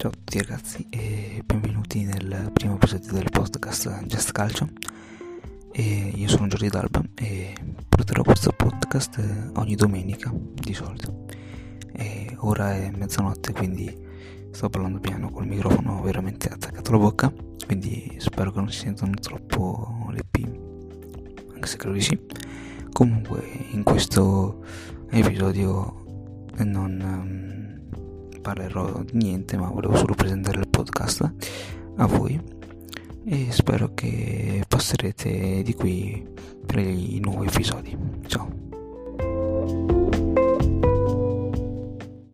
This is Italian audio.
Ciao a tutti ragazzi e benvenuti nel primo episodio del podcast Just Calcio. E io sono Giorgio D'Alba e porterò questo podcast ogni domenica di solito. E ora è mezzanotte quindi sto parlando piano col microfono veramente attaccato alla bocca, quindi spero che non si sentano troppo le P, anche se credo di sì. Comunque in questo episodio non... Parlerò di niente, ma volevo solo presentare il podcast a voi e spero che passerete di qui per i nuovi episodi. Ciao.